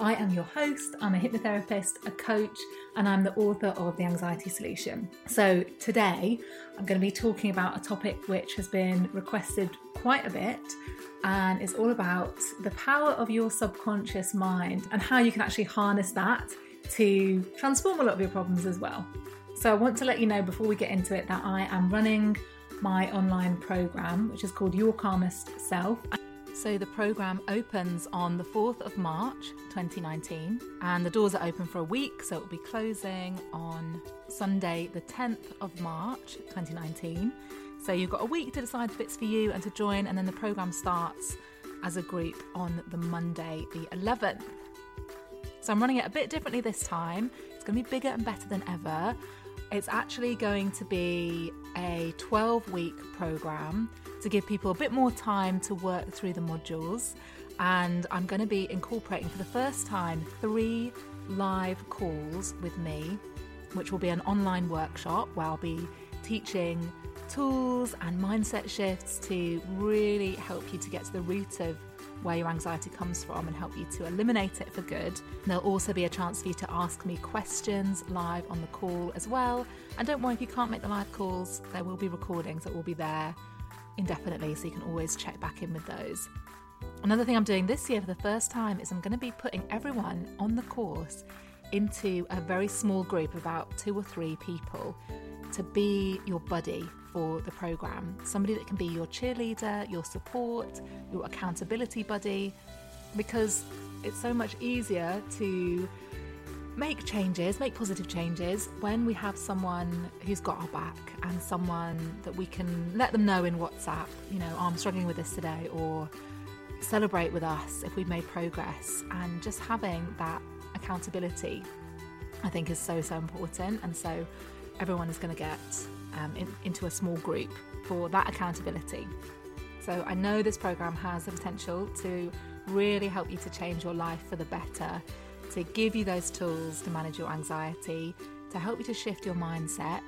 I am your host. I'm a hypnotherapist, a coach, and I'm the author of The Anxiety Solution. So today I'm going to be talking about a topic which has been requested quite a bit, and it's all about the power of your subconscious mind and how you can actually harness that to transform a lot of your problems as well. So I want to let you know before we get into it that I am running my online program, which is called Your Calmest Self. So the program opens on the 4th of March 2019, and the doors are open for a week, so it will be closing on Sunday, the 10th of March 2019. So you've got a week to decide if it's for you and to join, and then the program starts as a group on the Monday, the 11th. So I'm running it a bit differently this time. It's going to be bigger and better than ever. It's actually going to be a 12 week program to give people a bit more time to work through the modules. And I'm going to be incorporating for the first time three live calls with me, which will be an online workshop where I'll be teaching tools and mindset shifts to really help you to get to the root of where your anxiety comes from and help you to eliminate it for good. There'll also be a chance for you to ask me questions live on the call as well. And don't worry if you can't make the live calls, there will be recordings that will be there indefinitely, so you can always check back in with those. Another thing I'm doing this year for the first time is I'm going to be putting everyone on the course into a very small group, of about two or three people, to be your buddy for the program. Somebody that can be your cheerleader, your support, your accountability buddy, because it's so much easier to make changes, make positive changes when we have someone who's got our back and someone that we can let them know in WhatsApp, you know, oh, I'm struggling with this today, or celebrate with us if we've made progress. And just having that accountability, I think, is so, so important. And so everyone is going to get um, in, into a small group for that accountability. So I know this program has the potential to really help you to change your life for the better, to give you those tools to manage your anxiety, to help you to shift your mindset,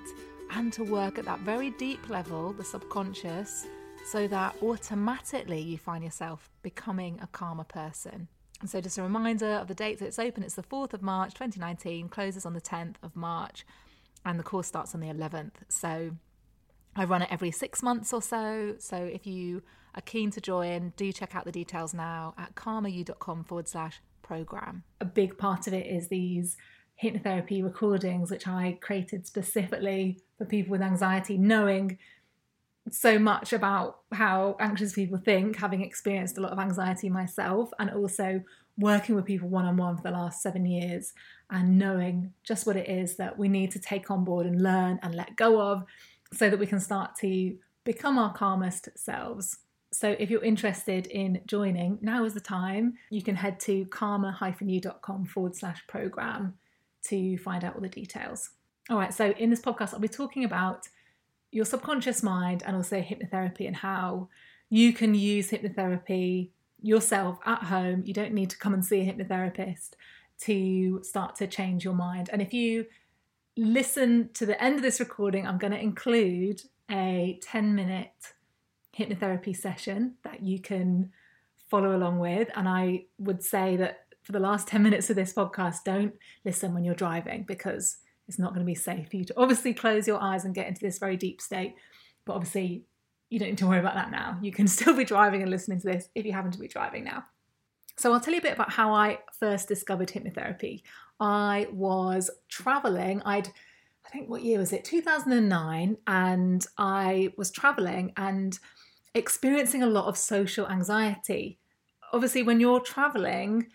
and to work at that very deep level, the subconscious, so that automatically you find yourself becoming a calmer person. And so, just a reminder of the date that it's open it's the 4th of March 2019, closes on the 10th of March and the course starts on the 11th. So I run it every six months or so. So if you are keen to join, do check out the details now at calmeryou.com forward slash program. A big part of it is these hypnotherapy recordings, which I created specifically for people with anxiety, knowing so much about how anxious people think, having experienced a lot of anxiety myself, and also working with people one on one for the last seven years and knowing just what it is that we need to take on board and learn and let go of so that we can start to become our calmest selves. So, if you're interested in joining, now is the time. You can head to calmer-you.com forward slash program to find out all the details. All right, so in this podcast, I'll be talking about your subconscious mind and also hypnotherapy and how you can use hypnotherapy yourself at home. You don't need to come and see a hypnotherapist to start to change your mind. And if you listen to the end of this recording, I'm going to include a 10 minute hypnotherapy session that you can follow along with. And I would say that for the last 10 minutes of this podcast, don't listen when you're driving because it's not going to be safe for you to obviously close your eyes and get into this very deep state. But obviously, you don't need to worry about that now. You can still be driving and listening to this if you happen to be driving now. So I'll tell you a bit about how I first discovered hypnotherapy. I was traveling. I'd I think what year was it? 2009 and I was traveling and experiencing a lot of social anxiety. Obviously when you're traveling,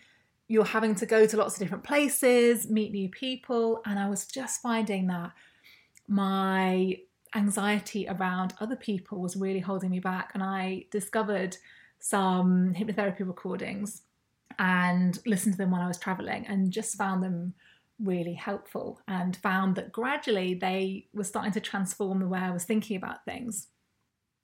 you're having to go to lots of different places, meet new people, and I was just finding that my anxiety around other people was really holding me back. And I discovered some hypnotherapy recordings and listened to them when I was traveling and just found them really helpful and found that gradually they were starting to transform the way I was thinking about things.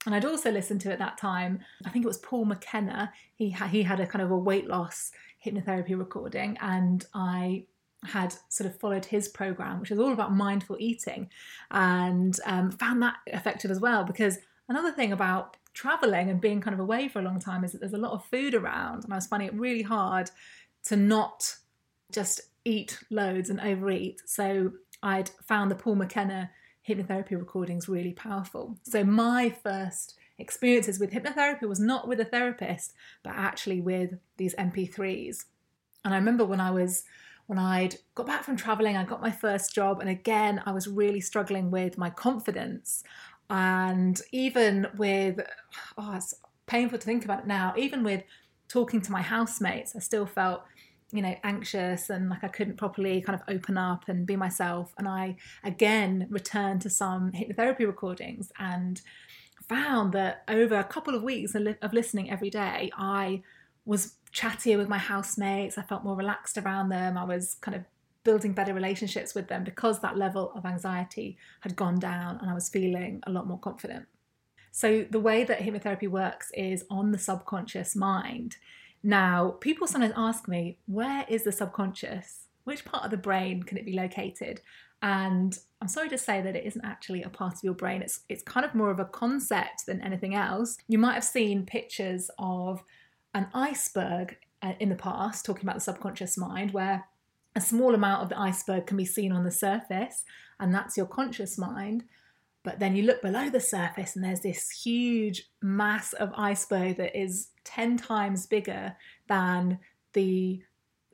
And I'd also listened to at that time, I think it was Paul McKenna. He, ha- he had a kind of a weight loss hypnotherapy recording, and I had sort of followed his program, which was all about mindful eating, and um, found that effective as well. Because another thing about traveling and being kind of away for a long time is that there's a lot of food around, and I was finding it really hard to not just eat loads and overeat. So I'd found the Paul McKenna hypnotherapy recordings really powerful. So my first experiences with hypnotherapy was not with a therapist, but actually with these MP3s. And I remember when I was when I'd got back from traveling, I got my first job, and again, I was really struggling with my confidence. And even with, oh, it's painful to think about it now, even with talking to my housemates, I still felt, you know, anxious and like I couldn't properly kind of open up and be myself. And I again returned to some hypnotherapy recordings and found that over a couple of weeks of listening every day, I was chattier with my housemates. I felt more relaxed around them. I was kind of building better relationships with them because that level of anxiety had gone down and I was feeling a lot more confident. So, the way that hypnotherapy works is on the subconscious mind. Now, people sometimes ask me, where is the subconscious? Which part of the brain can it be located? And I'm sorry to say that it isn't actually a part of your brain. It's it's kind of more of a concept than anything else. You might have seen pictures of an iceberg uh, in the past, talking about the subconscious mind, where a small amount of the iceberg can be seen on the surface, and that's your conscious mind. But then you look below the surface, and there's this huge mass of iceberg that is 10 times bigger than the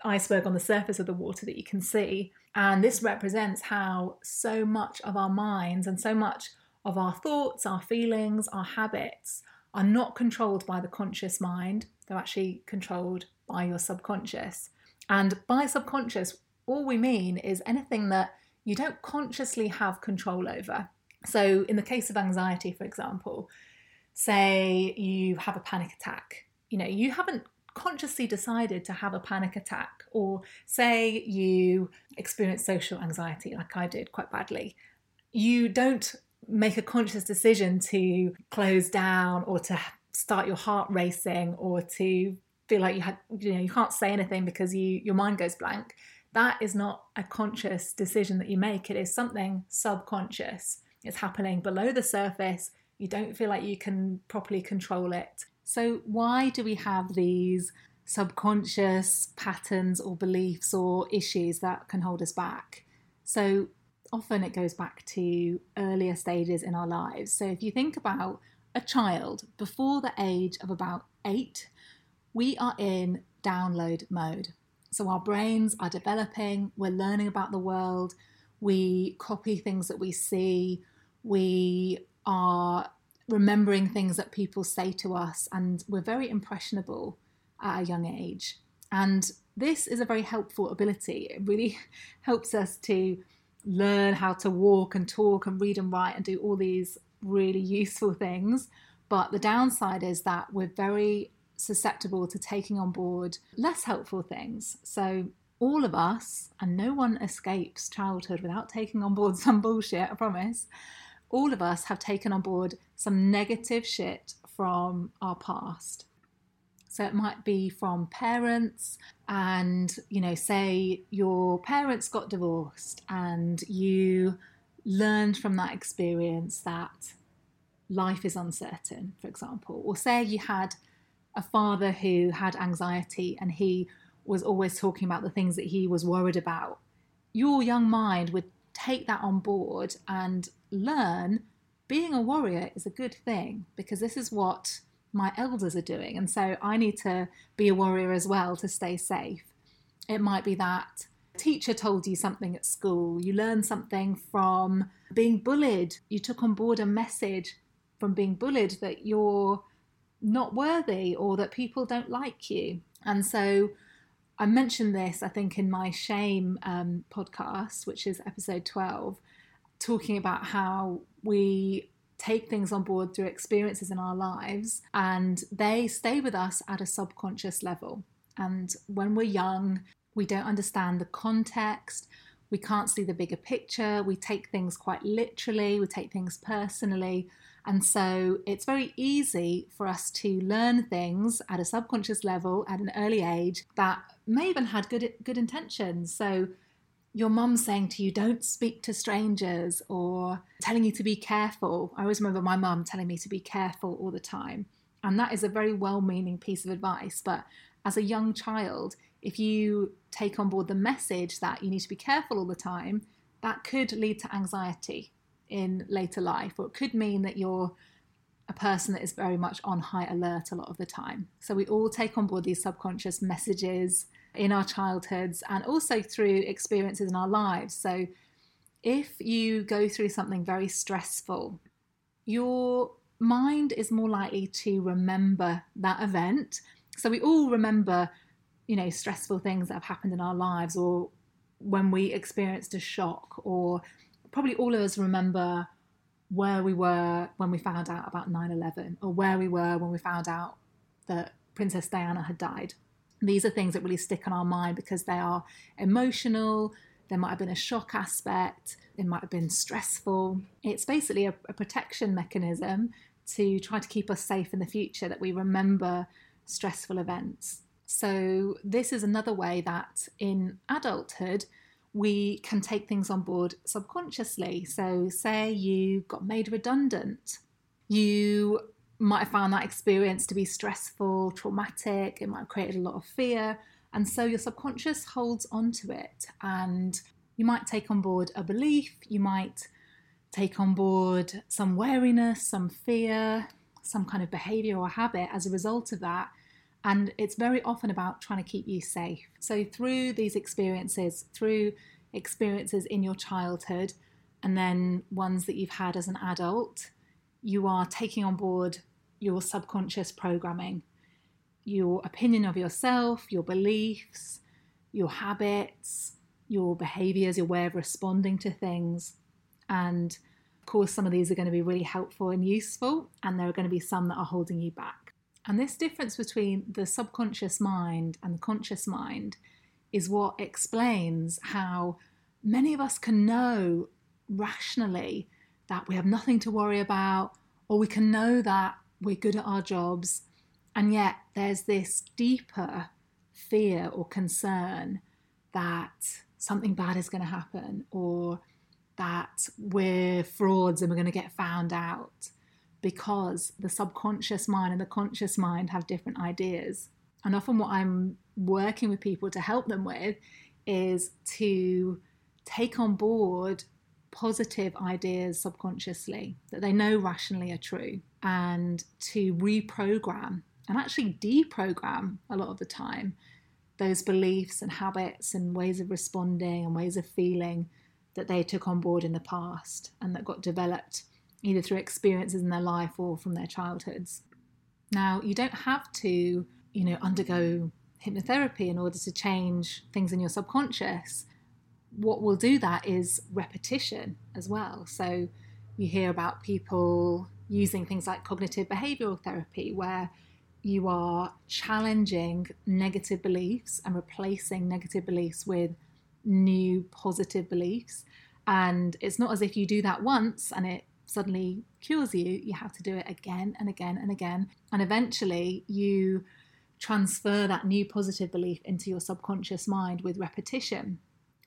iceberg on the surface of the water that you can see. And this represents how so much of our minds and so much of our thoughts, our feelings, our habits are not controlled by the conscious mind, they're actually controlled by your subconscious. And by subconscious, all we mean is anything that you don't consciously have control over. So, in the case of anxiety, for example, say you have a panic attack, you know, you haven't consciously decided to have a panic attack, or say you experience social anxiety, like I did quite badly. You don't make a conscious decision to close down or to start your heart racing or to feel like you had you know you can't say anything because you your mind goes blank that is not a conscious decision that you make it is something subconscious it's happening below the surface you don't feel like you can properly control it so why do we have these subconscious patterns or beliefs or issues that can hold us back so often it goes back to earlier stages in our lives. So if you think about a child before the age of about eight, we are in download mode. So our brains are developing, we're learning about the world, we copy things that we see, we are remembering things that people say to us, and we're very impressionable at a young age. And this is a very helpful ability. It really helps us to learn how to walk and talk and read and write and do all these really useful things. But the downside is that we're very susceptible to taking on board less helpful things. So, all of us, and no one escapes childhood without taking on board some bullshit, I promise. All of us have taken on board some negative shit from our past. So it might be from parents, and you know, say your parents got divorced and you learned from that experience that life is uncertain, for example, or say you had a father who had anxiety and he was always talking about the things that he was worried about. Your young mind would take that on board and learn being a warrior is a good thing because this is what my elders are doing. And so I need to be a warrior as well to stay safe. It might be that a teacher told you something at school, you learned something from being bullied, you took on board a message from being bullied that you're not worthy or that people don't like you. And so I mentioned this, I think, in my shame um, podcast, which is episode 12, talking about how we take things on board through experiences in our lives and they stay with us at a subconscious level. And when we're young, we don't understand the context, we can't see the bigger picture, we take things quite literally, we take things personally. And so it's very easy for us to learn things at a subconscious level at an early age that may even had good good intentions. So your mum saying to you, don't speak to strangers, or telling you to be careful. I always remember my mum telling me to be careful all the time. And that is a very well meaning piece of advice. But as a young child, if you take on board the message that you need to be careful all the time, that could lead to anxiety in later life, or it could mean that you're a person that is very much on high alert a lot of the time. So we all take on board these subconscious messages in our childhoods and also through experiences in our lives. So, if you go through something very stressful, your mind is more likely to remember that event. So, we all remember, you know, stressful things that have happened in our lives or when we experienced a shock, or probably all of us remember where we were when we found out about 9 11 or where we were when we found out that Princess Diana had died. These are things that really stick in our mind because they are emotional, there might have been a shock aspect, it might have been stressful. It's basically a, a protection mechanism to try to keep us safe in the future that we remember stressful events. So, this is another way that in adulthood, we can take things on board subconsciously. So, say you got made redundant, you might have found that experience to be stressful, traumatic, it might have created a lot of fear. And so your subconscious holds on to it. And you might take on board a belief, you might take on board some wariness, some fear, some kind of behavior or habit as a result of that. And it's very often about trying to keep you safe. So, through these experiences, through experiences in your childhood, and then ones that you've had as an adult, you are taking on board your subconscious programming, your opinion of yourself, your beliefs, your habits, your behaviors, your way of responding to things. And of course, some of these are going to be really helpful and useful, and there are going to be some that are holding you back. And this difference between the subconscious mind and the conscious mind is what explains how many of us can know rationally that we have nothing to worry about, or we can know that we're good at our jobs, and yet there's this deeper fear or concern that something bad is going to happen or that we're frauds and we're going to get found out because the subconscious mind and the conscious mind have different ideas. And often, what I'm working with people to help them with is to take on board positive ideas subconsciously that they know rationally are true and to reprogram and actually deprogram a lot of the time those beliefs and habits and ways of responding and ways of feeling that they took on board in the past and that got developed either through experiences in their life or from their childhoods. Now, you don't have to, you know, undergo hypnotherapy in order to change things in your subconscious what will do that is repetition as well. So you hear about people using things like cognitive behavioral therapy, where you are challenging negative beliefs and replacing negative beliefs with new positive beliefs. And it's not as if you do that once and it suddenly cures you. You have to do it again and again and again. And eventually you transfer that new positive belief into your subconscious mind with repetition.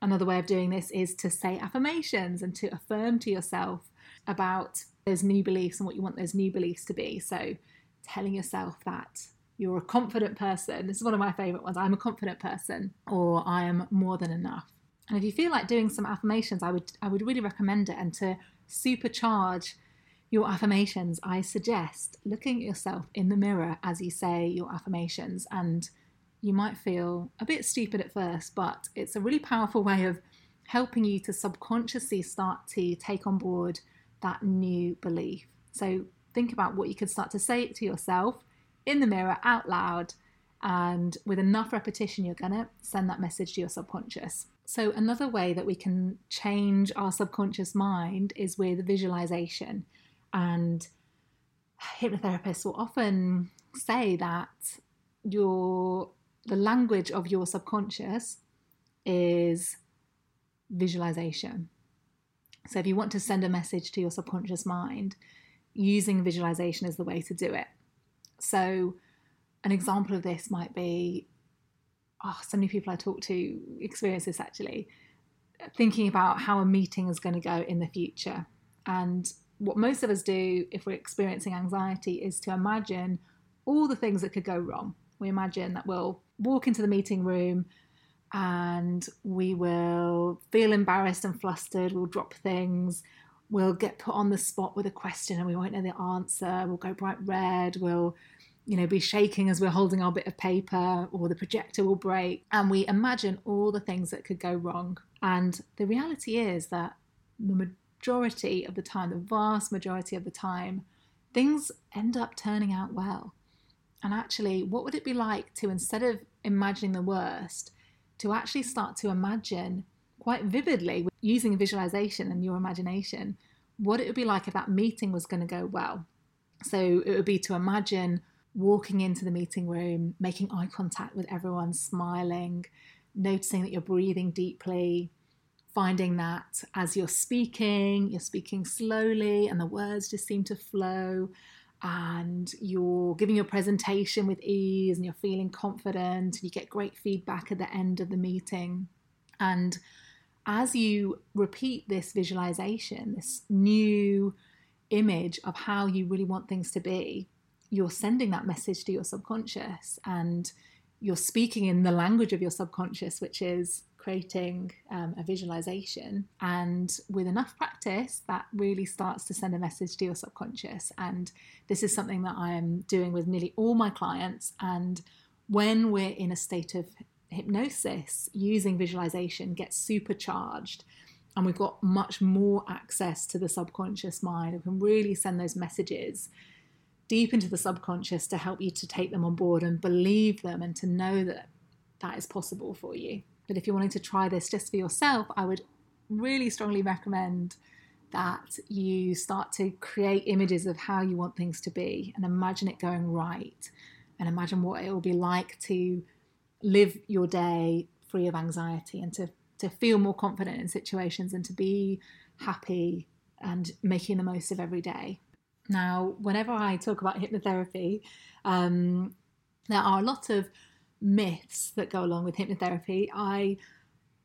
Another way of doing this is to say affirmations and to affirm to yourself about those new beliefs and what you want those new beliefs to be. So, telling yourself that you're a confident person. This is one of my favorite ones. I'm a confident person, or I am more than enough. And if you feel like doing some affirmations, I would I would really recommend it and to supercharge your affirmations, I suggest looking at yourself in the mirror as you say your affirmations. And you might feel a bit stupid at first, but it's a really powerful way of helping you to subconsciously start to take on board that new belief. So think about what you could start to say to yourself in the mirror out loud. And with enough repetition, you're going to send that message to your subconscious. So, another way that we can change our subconscious mind is with visualization. And hypnotherapists will often say that your the language of your subconscious is visualization. So if you want to send a message to your subconscious mind, using visualization is the way to do it. So an example of this might be oh, so many people I talk to experience this actually, thinking about how a meeting is going to go in the future. And what most of us do if we're experiencing anxiety is to imagine all the things that could go wrong. We imagine that we'll walk into the meeting room and we will feel embarrassed and flustered, we'll drop things, we'll get put on the spot with a question and we won't know the answer, we'll go bright red, we'll you know be shaking as we're holding our bit of paper or the projector will break. And we imagine all the things that could go wrong. And the reality is that the majority of the time, the vast majority of the time, things end up turning out well. And actually, what would it be like to, instead of imagining the worst, to actually start to imagine quite vividly using visualization and your imagination what it would be like if that meeting was going to go well. So it would be to imagine walking into the meeting room, making eye contact with everyone, smiling, noticing that you're breathing deeply, finding that as you're speaking, you're speaking slowly and the words just seem to flow, and you're giving your presentation with ease and you're feeling confident, and you get great feedback at the end of the meeting. And as you repeat this visualization, this new image of how you really want things to be, you're sending that message to your subconscious and you're speaking in the language of your subconscious, which is creating um, a visualization. And with enough practice, that really starts to send a message to your subconscious. And this is something that I am doing with nearly all my clients. And when we're in a state of hypnosis, using visualization gets supercharged. And we've got much more access to the subconscious mind. We can really send those messages deep into the subconscious to help you to take them on board and believe them and to know that that is possible for you. But if you're wanting to try this just for yourself, I would really strongly recommend that you start to create images of how you want things to be and imagine it going right and imagine what it will be like to live your day free of anxiety and to, to feel more confident in situations and to be happy and making the most of every day. Now, whenever I talk about hypnotherapy, um, there are a lot of myths that go along with hypnotherapy, I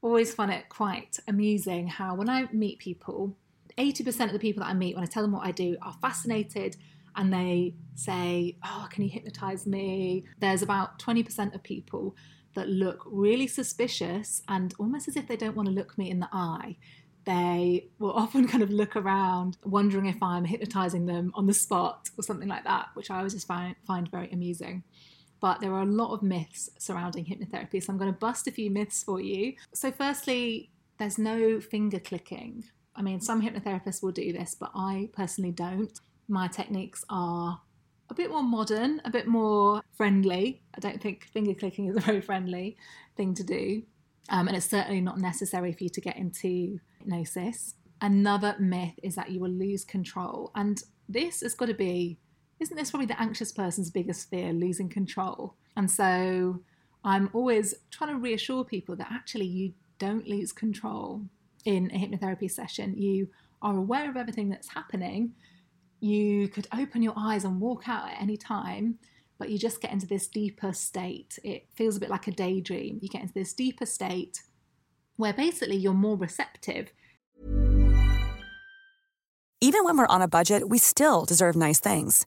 always find it quite amusing how when I meet people, 80% of the people that I meet, when I tell them what I do, are fascinated and they say, Oh, can you hypnotize me? There's about 20% of people that look really suspicious and almost as if they don't want to look me in the eye. They will often kind of look around, wondering if I'm hypnotizing them on the spot or something like that, which I always just find, find very amusing but there are a lot of myths surrounding hypnotherapy. So I'm going to bust a few myths for you. So, firstly, there's no finger clicking. I mean, some hypnotherapists will do this, but I personally don't. My techniques are a bit more modern, a bit more friendly. I don't think finger clicking is a very friendly thing to do. Um, and it's certainly not necessary for you to get into hypnosis. Another myth is that you will lose control. And this has got to be isn't this probably the anxious person's biggest fear, losing control? And so I'm always trying to reassure people that actually you don't lose control in a hypnotherapy session. You are aware of everything that's happening. You could open your eyes and walk out at any time, but you just get into this deeper state. It feels a bit like a daydream. You get into this deeper state where basically you're more receptive. Even when we're on a budget, we still deserve nice things.